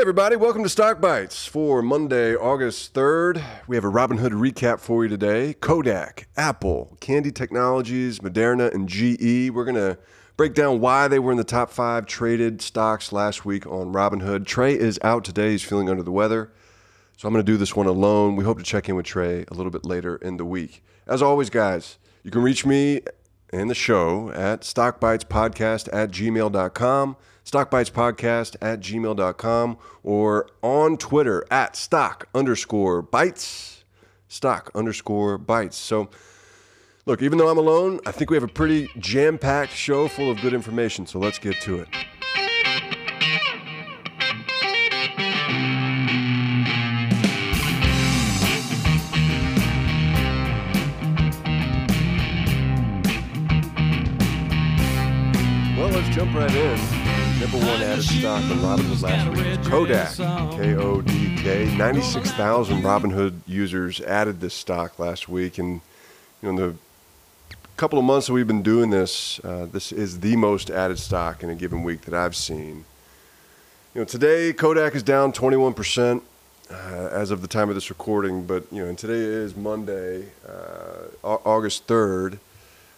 Hey everybody, welcome to Stock Bites for Monday, August 3rd. We have a Robinhood recap for you today. Kodak, Apple, Kandi Technologies, Moderna, and GE. We're going to break down why they were in the top five traded stocks last week on Robinhood. Trey is out today. He's feeling under the weather. So I'm going to do this one alone. We hope to check in with Trey a little bit later in the week. As always, guys, you can reach me and the show at stockbitespodcast at gmail.com stockbitespodcast at gmail.com or on Twitter at stock underscore bites, stock underscore bites. So, look, even though I'm alone, I think we have a pretty jam packed show full of good information. So let's get to it. Well, let's jump right in. Number one added stock on Robinhood last week Kodak, K O D K. 96,000 Robinhood users added this stock last week. And you know, in the couple of months that we've been doing this, uh, this is the most added stock in a given week that I've seen. You know, today Kodak is down 21% uh, as of the time of this recording, but you know, and today is Monday, uh, August 3rd.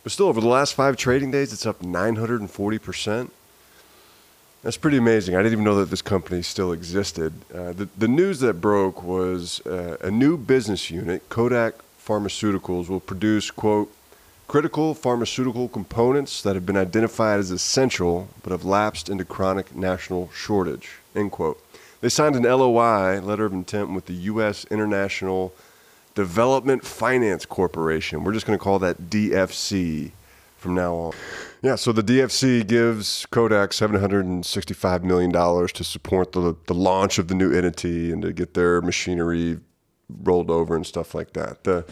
But still, over the last five trading days, it's up 940%. That's pretty amazing. I didn't even know that this company still existed. Uh, the, the news that broke was uh, a new business unit, Kodak Pharmaceuticals, will produce, quote, critical pharmaceutical components that have been identified as essential but have lapsed into chronic national shortage, end quote. They signed an LOI, letter of intent, with the U.S. International Development Finance Corporation. We're just going to call that DFC from now on. Yeah, so the DFC gives Kodak $765 million to support the, the launch of the new entity and to get their machinery rolled over and stuff like that. The,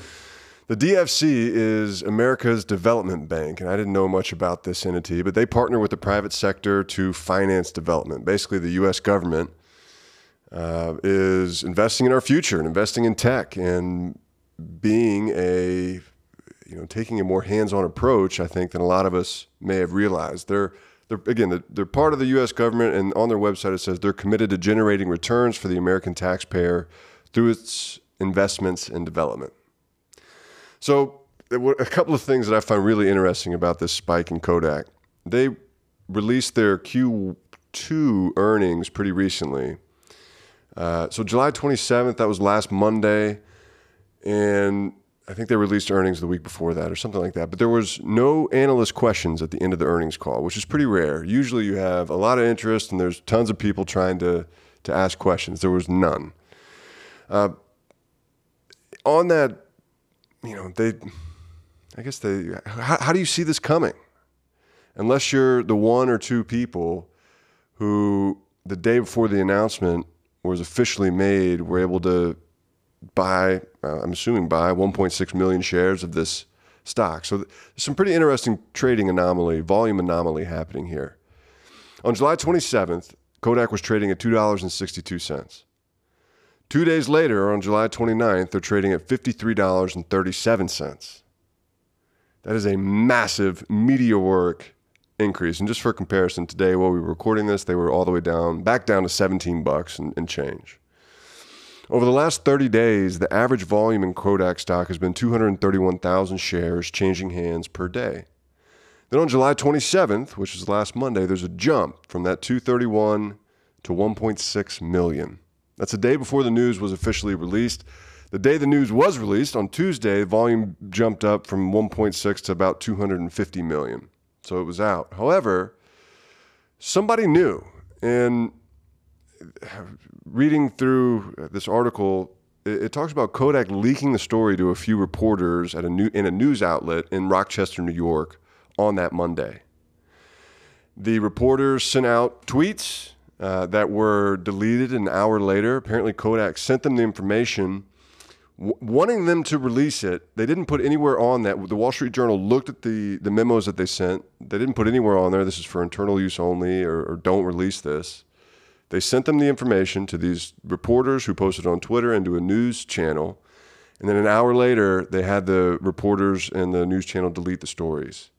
the DFC is America's development bank, and I didn't know much about this entity, but they partner with the private sector to finance development. Basically, the U.S. government uh, is investing in our future and investing in tech and being a you know, taking a more hands-on approach, I think, than a lot of us may have realized. They're, they're again, they're, part of the U.S. government, and on their website it says they're committed to generating returns for the American taxpayer through its investments in development. So, a couple of things that I find really interesting about this spike in Kodak. They released their Q2 earnings pretty recently. Uh, so July 27th, that was last Monday, and I think they released earnings the week before that or something like that. But there was no analyst questions at the end of the earnings call, which is pretty rare. Usually you have a lot of interest and there's tons of people trying to, to ask questions. There was none. Uh, on that, you know, they, I guess they, how, how do you see this coming? Unless you're the one or two people who the day before the announcement was officially made were able to buy, uh, I'm assuming buy 1.6 million shares of this stock. So there's some pretty interesting trading anomaly, volume anomaly happening here. On July 27th, Kodak was trading at $2.62. Two days later, on July 29th, they're trading at $53.37. That is a massive, meteoric increase. And just for comparison, today while we were recording this, they were all the way down, back down to 17 bucks and, and change. Over the last 30 days, the average volume in Kodak stock has been 231,000 shares changing hands per day. Then on July 27th, which is last Monday, there's a jump from that 231 to 1.6 million. That's the day before the news was officially released. The day the news was released on Tuesday, volume jumped up from 1.6 to about 250 million. So it was out. However, somebody knew, and reading through this article, it, it, talks about Kodak leaking the story to a few reporters at a new, in a news outlet in Rochester, New York, on that Monday. The reporters sent out tweets uh, that were deleted an hour later. Apparently, Kodak sent them the information, w- wanting them to release it. They didn't put anywhere on that. The Wall Street Journal looked at the, the memos that they sent. They didn't put anywhere on there, this is for internal use only, or, or don't release this. They sent them the information to these reporters who posted on Twitter and to a news channel. And then an hour later, they had the reporters and the news channel delete the stories.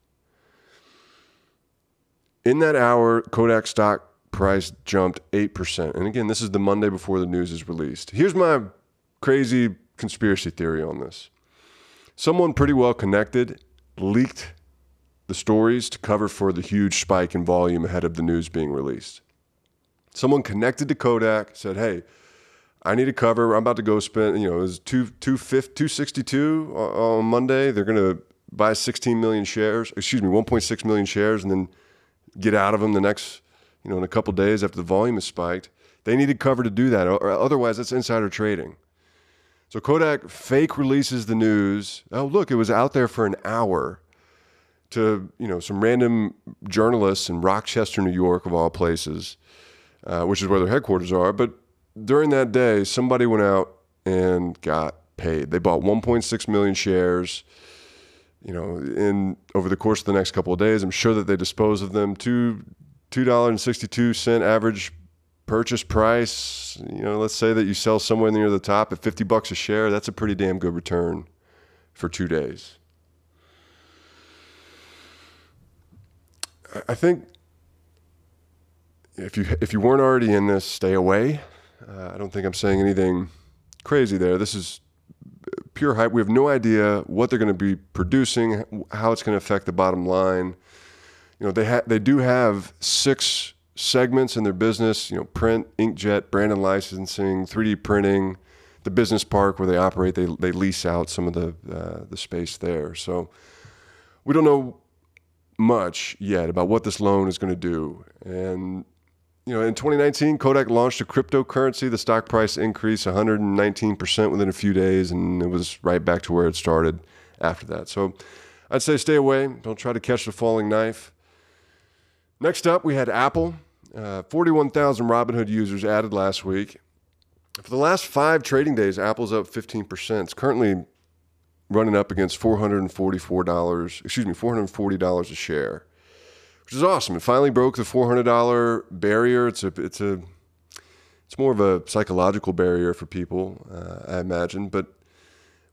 In that hour, Kodak stock price jumped 8%. And again, this is the Monday before the news is released. Here's my crazy conspiracy theory on this someone pretty well connected leaked the stories to cover for the huge spike in volume ahead of the news being released. Someone connected to Kodak said, Hey, I need a cover. I'm about to go spend, you know, it was two, 262 on Monday. They're to buy 16 million shares, excuse me, 1.6 million shares, and then get out of them the next, you know, in a couple days after the volume is spiked. They needed cover to do that, or otherwise, that's insider trading. So Kodak fake releases the news. Oh, look, it was out there for an hour to you know some random journalists in Rochester, New York, of all places, uh, which is where their headquarters are. But during that day, somebody went out and got paid. They bought 1.6 million shares. You know, in over the course of the next couple of days, I'm sure that they disposed of them. Two two dollar and sixty two cent average purchase price. You know, let's say that you sell somewhere near the top at 50 bucks a share. That's a pretty damn good return for two days. I think if you if you weren't already in this, stay away. Uh, I don't think I'm saying anything crazy there. This is pure hype. We have no idea what they're going to be producing, how it's going to affect the bottom line. You know, they ha- they do have six segments in their business. You know, print, inkjet, brand and licensing, 3D printing, the business park where they operate. They they lease out some of the uh, the space there. So we don't know much yet about what this loan is going to do. And you know, in 2019, Kodak launched a cryptocurrency. The stock price increased 119% within a few days, and it was right back to where it started after that. So I'd say stay away. Don't try to catch the falling knife. Next up, we had Apple. Uh, 41,000 Robinhood users added last week. For the last five trading days, Apple's up 15%. It's currently running up against $444, excuse me, $440 a share, which is awesome. It finally broke the $400 barrier. It's a, it's a, it's more of a psychological barrier for people, uh, I imagine. But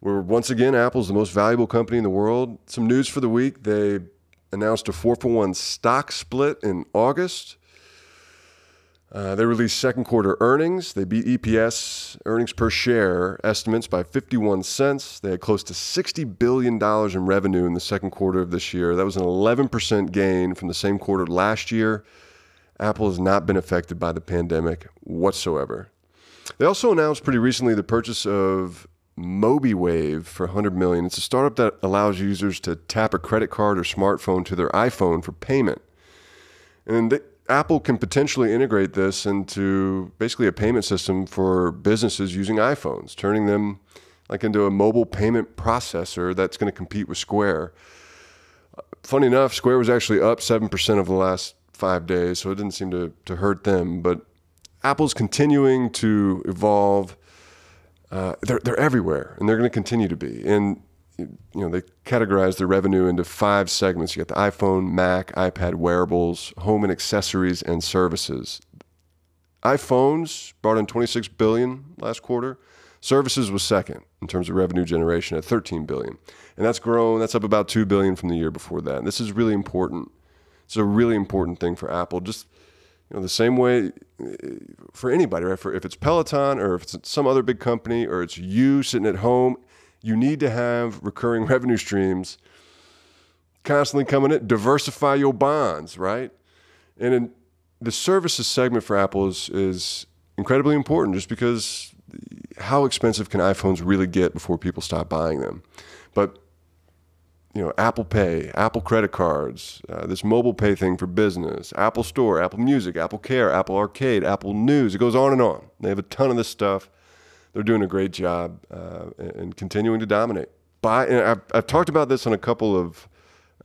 we're once again, Apple's the most valuable company in the world. Some news for the week. They announced a four for one stock split in August. Uh, they released second quarter earnings. They beat EPS, earnings per share, estimates by 51 cents. They had close to $60 billion in revenue in the second quarter of this year. That was an 11% gain from the same quarter last year. Apple has not been affected by the pandemic whatsoever. They also announced pretty recently the purchase of Mobeewave for 100 million. It's a startup that allows users to tap a credit card or smartphone to their iPhone for payment. And they, Apple can potentially integrate this into basically a payment system for businesses using iPhones, turning them like into a mobile payment processor that's going to compete with Square. Funny enough, Square was actually up 7% over the last five days, so it didn't seem to, to hurt them. But Apple's continuing to evolve. Uh, they're, they're everywhere, and they're going to continue to be. And you know, they categorize their revenue into five segments. You got the iPhone, Mac, iPad wearables, home and accessories, and services. iPhones brought in 26 billion last quarter. Services was second in terms of revenue generation at 13 billion. And that's grown, that's up about 2 billion from the year before that. And this is really important. It's a really important thing for Apple. Just you know, the same way eh, for anybody, right? For if it's Peloton or if it's some other big company or it's you sitting at home you need to have recurring revenue streams constantly coming in. Diversify your bonds, right? And in the services segment for Apple is, is incredibly important just because how expensive can iPhones really get before people stop buying them? But you know, Apple Pay, Apple credit cards, uh, this mobile pay thing for business, Apple Store, Apple Music, Apple Care, Apple Arcade, Apple News. It goes on and on. They have a ton of this stuff they're doing a great job uh, and continuing to dominate. Buy, I've, I've, talked about this on a couple of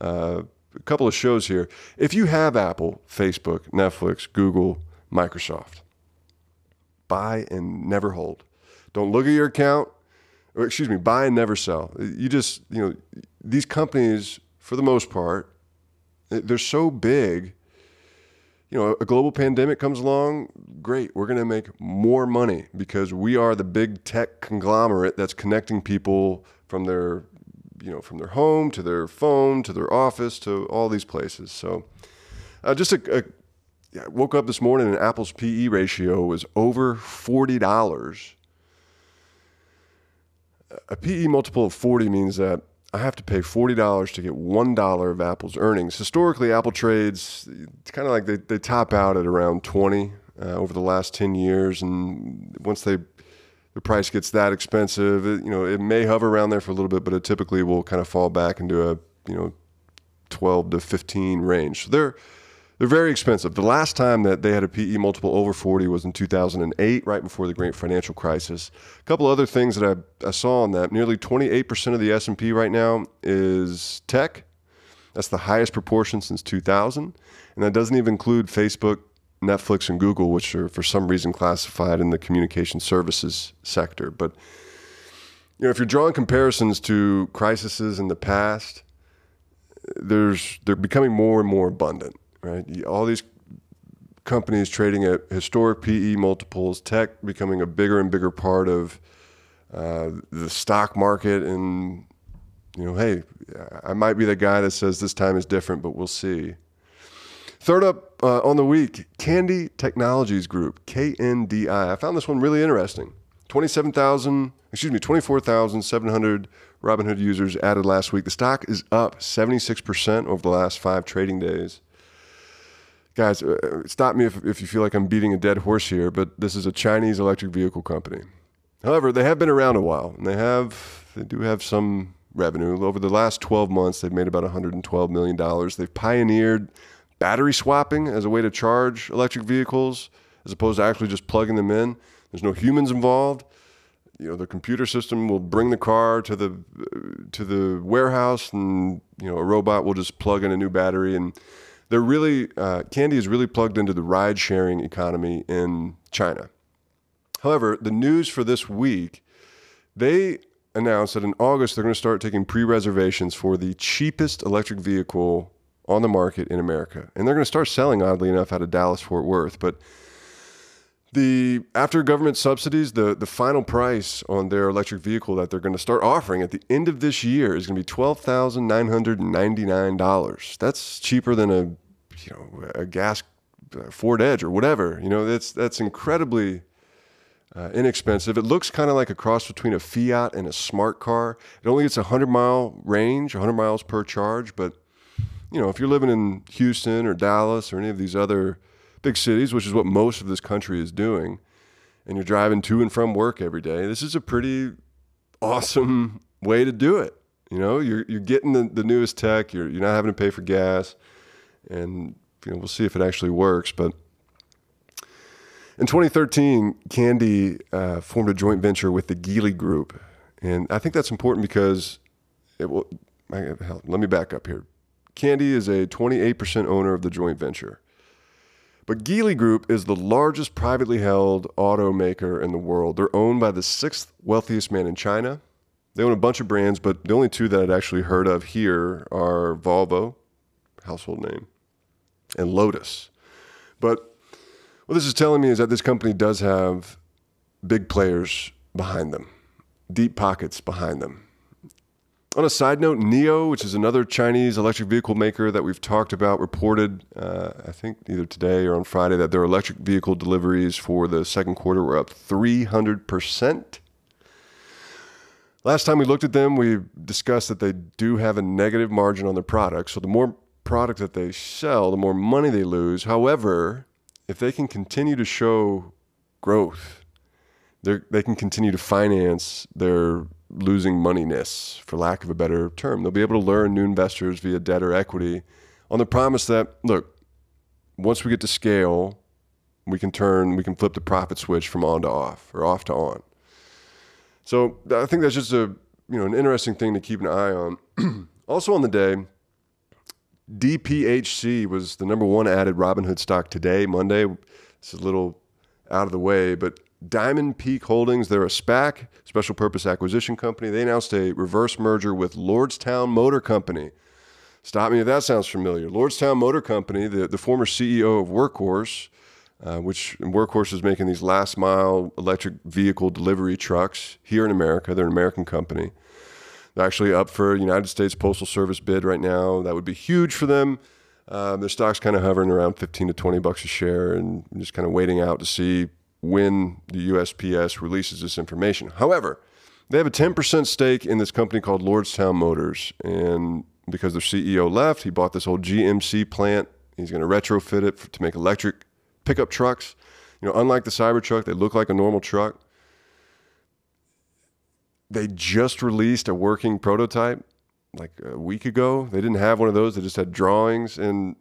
uh, a couple of shows here. If you have Apple, Facebook, Netflix, Google, Microsoft, buy and never hold. Don't look at your account. Or excuse me, buy and never sell. You just you know these companies for the most part they're so big you know, a global pandemic comes along, great. We're going to make more money because we are the big tech conglomerate that's connecting people from their, you know, from their home to their phone to their office to all these places. So, uh, just woke up this morning and Apple's PE ratio was over $40. A PE multiple of 40 means that I have to pay $40 to get $1 of Apple's earnings. Historically, Apple trades, it's kind of like they, they top out at around 20 uh, over the last 10 years. And once they the price gets that expensive, it, you know, it may hover around there for a little bit, but it typically will kind of fall back into a, you know, 12 to 15 range. So they're they're very expensive. The last time that they had a PE multiple over 40 was in 2008, right before the great financial crisis. A couple other things that I, I saw on that: nearly 28% of the S&P right now is tech. That's the highest proportion since 2000, and that doesn't even include Facebook, Netflix, and Google, which are for some reason classified in the communication services sector. But you know, if you're drawing comparisons to crises in the past, there's they're becoming more and more abundant right? All these companies trading at historic PE multiples, tech becoming a bigger and bigger part of uh, the stock market. And, you know, hey, I might be the guy that says this time is different, but we'll see. Third up uh, on the week, Kandi Technologies Group, KNDI. I found this one really interesting. 27,000, excuse me, 24,700 Robinhood users added last week. The stock is up 76% over the last five trading days guys, uh, uh, stop me if, if you feel like I'm beating a dead horse here, but this is a Chinese electric vehicle company. However, they have been around a while, and they have they do have some revenue. Over the last 12 months, they've made about 112 million dollars. They've pioneered battery swapping as a way to charge electric vehicles, as opposed to actually just plugging them in. There's no humans involved. You know, the computer system will bring the car to the to the warehouse, and you know, a robot will just plug in a new battery and they're really uh, Kandi is really plugged into the ride sharing economy in China. However, the news for this week, they announced that in August they're going to start taking pre-reservations for the cheapest electric vehicle on the market in America, and they're going to start selling, oddly enough, out of Dallas Fort Worth, but. The after government subsidies, the, the final price on their electric vehicle that they're going to start offering at the end of this year is going to be twelve thousand nine hundred ninety nine dollars. That's cheaper than a you know a gas uh, Ford Edge or whatever. You know that's that's incredibly uh, inexpensive. It looks kind of like a cross between a Fiat and a smart car. It only gets a hundred mile range, hundred miles per charge. But you know if you're living in Houston or Dallas or any of these other big cities, which is what most of this country is doing, and you're driving to and from work every day, this is a pretty awesome way to do it. You know, you're you're getting the, the newest tech. You're you're not having to pay for gas, and you know we'll see if it actually works. But in 2013, Kandi uh, formed a joint venture with the Geely Group, and I think that's important because it will. Hell, let me back up here. Kandi is a 28% owner of the joint venture. But Geely Group is the largest privately held automaker in the world. They're owned by the sixth wealthiest man in China. They own a bunch of brands, but the only two that I'd actually heard of here are Volvo, household name, and Lotus. But what this is telling me is that this company does have big players behind them, deep pockets behind them. On a side note, NIO, which is another Chinese electric vehicle maker that we've talked about, reported, uh, I think either today or on Friday, that their electric vehicle deliveries for the second quarter were up 300%. Last time we looked at them, we discussed that they do have a negative margin on their product. So the more product that they sell, the more money they lose. However, if they can continue to show growth, they can continue to finance their losing moneyness, for lack of a better term. They'll be able to lure new investors via debt or equity on the promise that, look, once we get to scale, we can turn, we can flip the profit switch from on to off or off to on. So I think that's just a, you know, an interesting thing to keep an eye on. also on the day, DPHC was the number one added Robinhood stock today, Monday. It's a little out of the way, but Diamond Peak Holdings, they're a SPAC, special purpose acquisition company. They announced a reverse merger with Lordstown Motor Company. Stop me if that sounds familiar. Lordstown Motor Company, the, the former CEO of Workhorse, uh, which Workhorse is making these last mile electric vehicle delivery trucks here in America. They're an American company. They're actually up for a United States Postal Service bid right now. That would be huge for them. Um, their stock's kind of hovering around 15 to 20 bucks a share and just kind of waiting out to see when the USPS releases this information. However, they have a 10% stake in this company called Lordstown Motors. And because their CEO left, he bought this old GMC plant. He's going to retrofit it to make electric pickup trucks. You know, unlike the Cybertruck, they look like a normal truck. They just released a working prototype like a week ago. They didn't have one of those. They just had drawings. And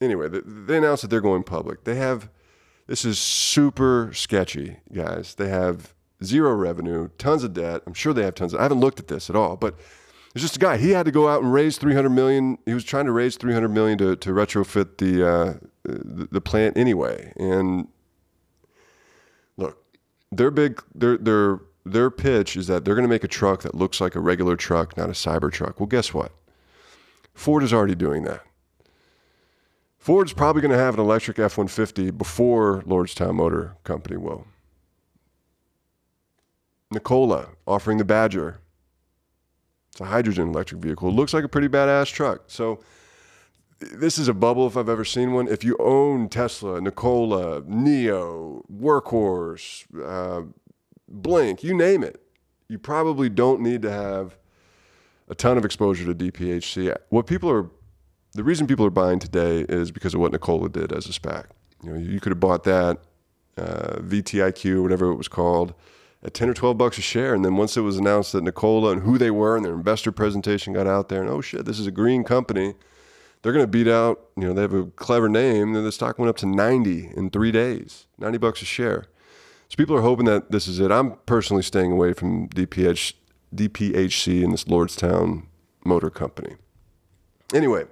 anyway, they announced that they're going public. They have this is super sketchy, guys. They have zero revenue, tons of debt. I'm sure they have tons. Of, I haven't looked at this at all, but it's just a guy. He had to go out and raise 300 million. He was trying to raise 300 million to, to retrofit the, uh, the the plant anyway. And look, their big their their their pitch is that they're going to make a truck that looks like a regular truck, not a cyber truck. Well, guess what? Ford is already doing that. Ford's probably going to have an electric F 150 before Lordstown Motor Company will. Nikola offering the Badger. It's a hydrogen electric vehicle. It looks like a pretty badass truck. So, this is a bubble if I've ever seen one. If you own Tesla, Nikola, NIO, Workhorse, uh, Blink, you name it, you probably don't need to have a ton of exposure to DPHC. What people are the reason people are buying today is because of what Nikola did as a SPAC. You know, you could have bought that uh, VTIQ, whatever it was called, at 10 or 12 bucks a share. And then once it was announced that Nikola and who they were and their investor presentation got out there, and oh shit, this is a green company, they're going to beat out, you know, they have a clever name. And the stock went up to 90 in three days, 90 bucks a share. So people are hoping that this is it. I'm personally staying away from DPH, DPHC and this Lordstown Motor Company. Anyway,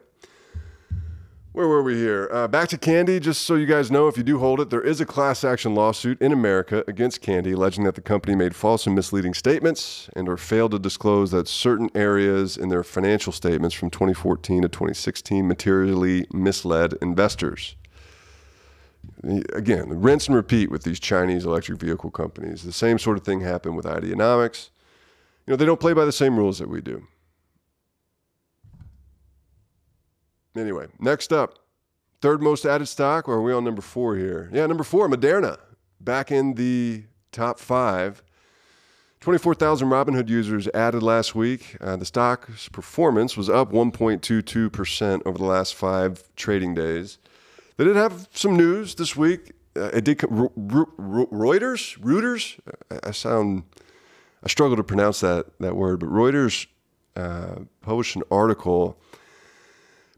where were we here? Uh, back to Kandi, Just so you guys know, if you do hold it, there is a class action lawsuit in America against Kandi, alleging that the company made false and misleading statements and or failed to disclose that certain areas in their financial statements from 2014 to 2016 materially misled investors. Again, rinse and repeat with these Chinese electric vehicle companies. The same sort of thing happened with Ideanomics. You know, they don't play by the same rules that we do. Anyway, next up, third most added stock, or are we on number four here? Yeah, number four, Moderna, back in the top five. 24,000 Robinhood users added last week. Uh, the stock's performance was up 1.22% over the last five trading days. They did have some news this week. Uh, it did Reuters, Reuters. I sound, I struggle to pronounce that that word, but Reuters uh, published an article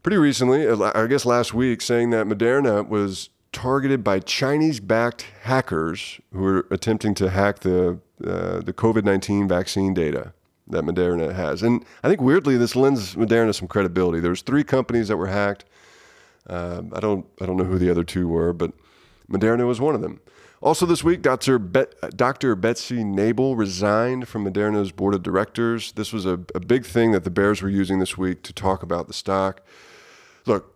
pretty recently, uh, I guess last week, saying that Moderna was targeted by Chinese-backed hackers who were attempting to hack the uh, the COVID-19 vaccine data that Moderna has. And I think weirdly, this lends Moderna some credibility. There's three companies that were hacked. Uh, I don't I don't know who the other two were, but Moderna was one of them. Also this week, Dr. Dr. Betsy Nabel resigned from Moderna's board of directors. This was a, a big thing that the Bears were using this week to talk about the stock. Look,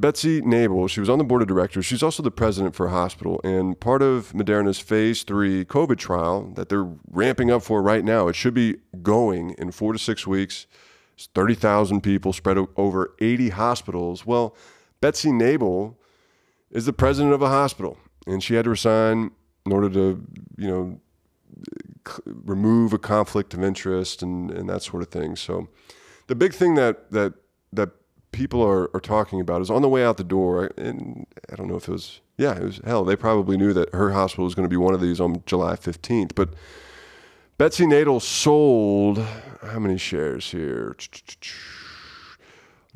Betsy Nabel, she was on the board of directors. She's also the president for a hospital. And part of Moderna's phase three COVID trial that they're ramping up for right now, it should be going in four to six weeks. It's 30,000 people spread over 80 hospitals. Well, Betsy Nabel is the president of a hospital, and she had to resign in order to, you know, remove a conflict of interest and, and that sort of thing. So the big thing that, that, that people are, are talking about is on the way out the door. And I don't know if it was, yeah, it was hell. They probably knew that her hospital was going to be one of these on July 15th. But Betsy Nabel sold how many shares here?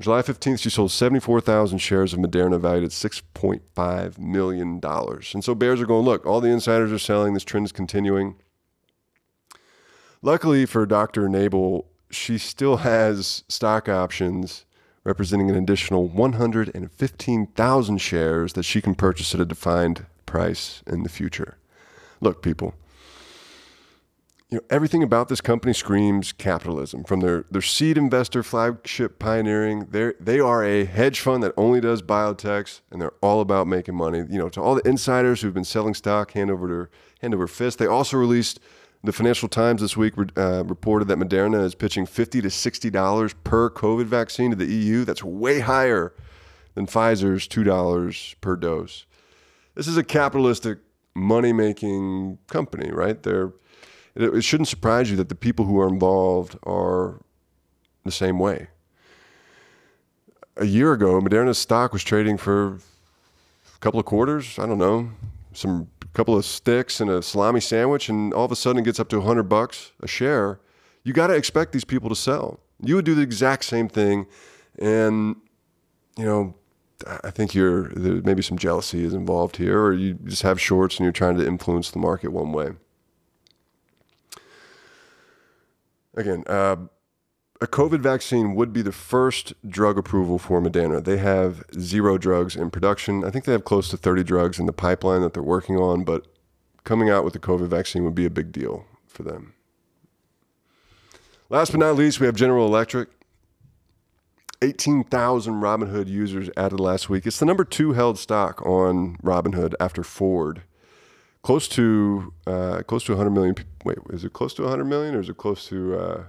July 15th, she sold 74,000 shares of Moderna valued at $6.5 million. And so bears are going, look, all the insiders are selling. This trend is continuing. Luckily for Dr. Nabel, she still has stock options representing an additional 115,000 shares that she can purchase at a defined price in the future. Look, people, you know, everything about this company screams capitalism. From their, their seed investor flagship pioneering, they they are a hedge fund that only does biotechs, and they're all about making money. You know, to all the insiders who've been selling stock hand over hand over fist, they also released the Financial Times this week uh, reported that Moderna is pitching 50 to 60 dollars per COVID vaccine to the EU. That's way higher than Pfizer's $2 per dose. This is a capitalistic money making company, right? They're, it shouldn't surprise you that the people who are involved are the same way. A year ago, Moderna's stock was trading for a couple of quarters, I don't know, some couple of sticks and a salami sandwich, and all of a sudden it gets up to 100 bucks a share. You got to expect these people to sell. You would do the exact same thing, and you know, I think you're maybe some jealousy is involved here, or you just have shorts and you're trying to influence the market one way. Again, uh, a COVID vaccine would be the first drug approval for Moderna. They have zero drugs in production. I think they have close to 30 drugs in the pipeline that they're working on, but coming out with a COVID vaccine would be a big deal for them. Last but not least, we have General Electric. 18,000 Robinhood users added last week. It's the number two held stock on Robinhood after Ford. Close to uh, close to 100 million. Wait, is it close to 100 million or is it close to? Uh,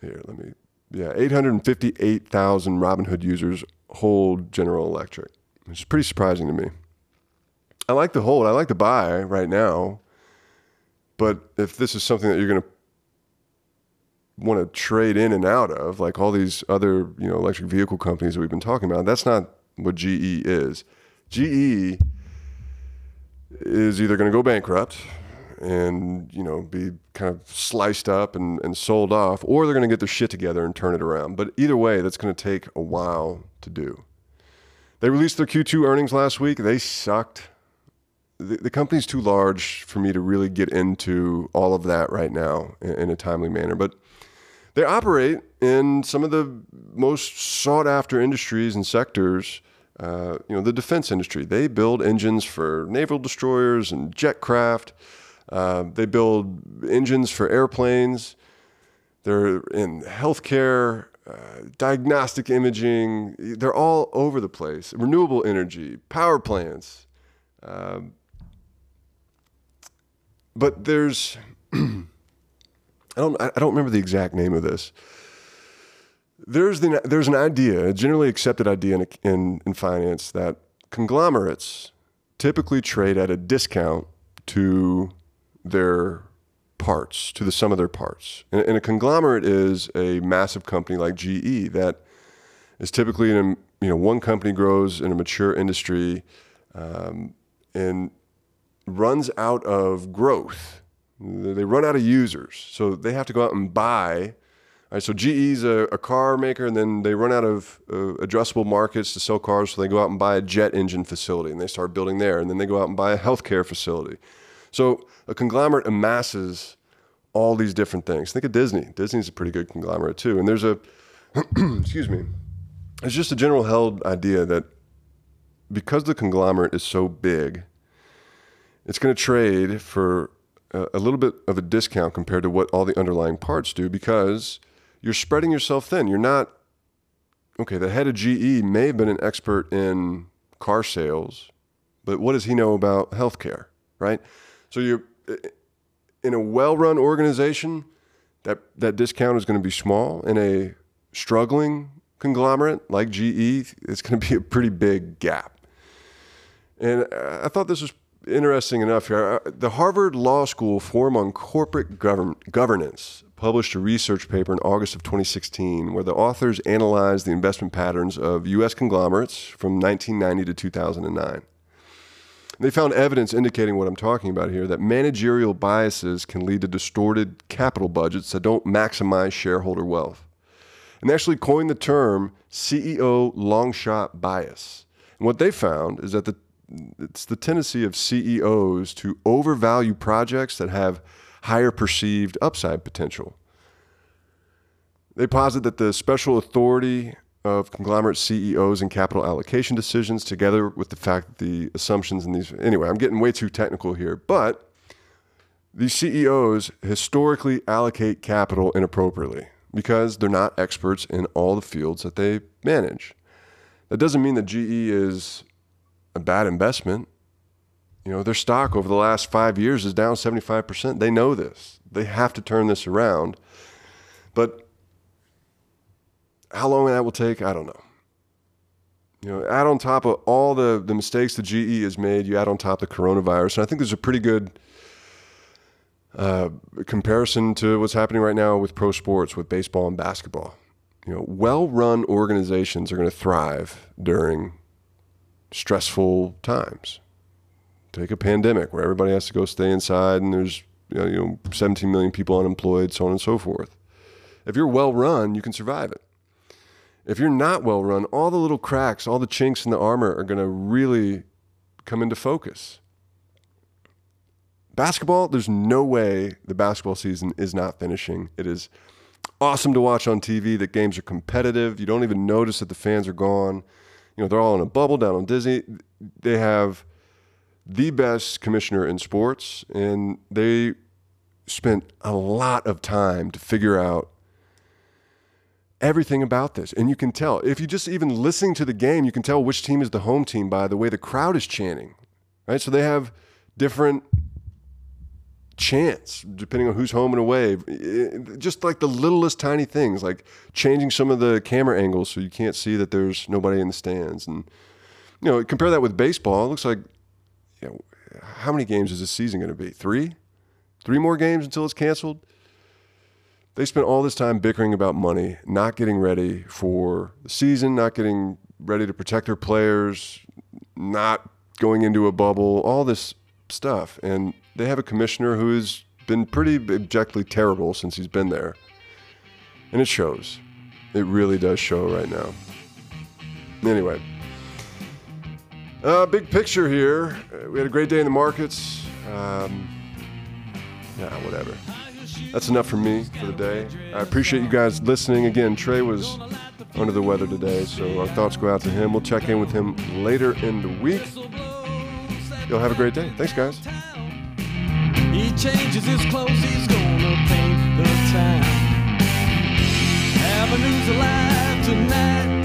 here, let me. Yeah, 858,000 Robinhood users hold General Electric, which is pretty surprising to me. I like the hold. I like to buy right now. But if this is something that you're going to want to trade in and out of, like all these other you know electric vehicle companies that we've been talking about. That's not what GE is. GE is either going to go bankrupt and you know be kind of sliced up and, and sold off, or they're going to get their shit together and turn it around. But either way, that's going to take a while to do. They released their Q2 earnings last week. They sucked. The, the company's too large for me to really get into all of that right now in, in a timely manner. But they operate in some of the most sought after industries and sectors. Uh, you know, the defense industry. They build engines for naval destroyers and jet craft. Uh, they build engines for airplanes. They're in healthcare, uh, diagnostic imaging. They're all over the place. Renewable energy, power plants. Um, but there's I don't I don't remember the exact name of this. There's the there's an idea, a generally accepted idea in, in, in finance that conglomerates typically trade at a discount to their parts, to the sum of their parts. And, and, a conglomerate is a massive company like GE that is typically in a, you know one company grows in a mature industry um, and runs out of growth they run out of users, so they have to go out and buy. Right, so GE's a, a, car maker, and then they run out of uh, addressable markets to sell cars, so they go out and buy a jet engine facility, and they start building there, and then they go out and buy a healthcare facility. So a conglomerate amasses all these different things. Think of Disney. Disney's a pretty good conglomerate too, and there's a excuse me. It's just a general held idea that because the conglomerate is so big, it's going to trade for a little bit of a discount compared to what all the underlying parts do because you're spreading yourself thin. You're not okay. The head of GE may have been an expert in car sales, but what does he know about healthcare, right? So you're in a well-run organization. That that discount is going to be small. In a struggling conglomerate like GE, it's going to be a pretty big gap. And I thought this was interesting enough here. Uh, the Harvard Law School Forum on Corporate Govern- Governance published a research paper in August of 2016 where the authors analyzed the investment patterns of U.S. conglomerates from 1990 to 2009. They found evidence indicating what I'm talking about here that managerial biases can lead to distorted capital budgets that don't maximize shareholder wealth. And they actually coined the term CEO long shot bias. And what they found is that the it's the tendency of CEOs to overvalue projects that have higher perceived upside potential. They posit that the special authority of conglomerate CEOs and capital allocation decisions, together with the fact that the assumptions in these. Anyway, I'm getting way too technical here, but these CEOs historically allocate capital inappropriately because they're not experts in all the fields that they manage. That doesn't mean that GE is a bad investment. You know, their stock over the last five years is down 75%. They know this. They have to turn this around. But how long that will take, I don't know. You know, add on top of all the, the mistakes the GE has made, you add on top the coronavirus. And I think there's a pretty good uh, comparison to what's happening right now with pro sports, with baseball and basketball. You know, well-run organizations are going to thrive during stressful times. Take a pandemic where everybody has to go stay inside and there's you know, you know 17 million people unemployed, so on and so forth. If you're well run, you can survive it. If you're not well run, all the little cracks, all the chinks in the armor are going to really come into focus. Basketball, there's no way the basketball season is not finishing. It is awesome to watch on TV. The games are competitive. You don't even notice that the fans are gone. You know, they're all in a bubble down on Disney. They have the best commissioner in sports, and they spent a lot of time to figure out everything about this. And you can tell, if you just even listening to the game, you can tell which team is the home team by the way the crowd is chanting, right? So they have different chants depending on who's home and away. Eh, just like the littlest tiny things, like changing some of the camera angles so you can't see that there's nobody in the stands. And, you know, compare that with baseball. It looks like, you know, how many games is this season going to be? Three? Three more games until it's canceled? They spent all this time bickering about money, not getting ready for the season, not getting ready to protect their players, not going into a bubble, all this stuff. And they have a commissioner who has been pretty objectively terrible since he's been there. And it shows. It really does show right now. Anyway, uh, big picture here. Uh, we had a great day in the markets. Um, yeah, whatever. That's enough for me for the day. I appreciate you guys listening. Again, Trey was under the weather today, so our thoughts go out to him. We'll check in with him later in the week. You'll have a great day. Thanks, guys. He changes his clothes, he's gonna paint the town. Avenues alive tonight.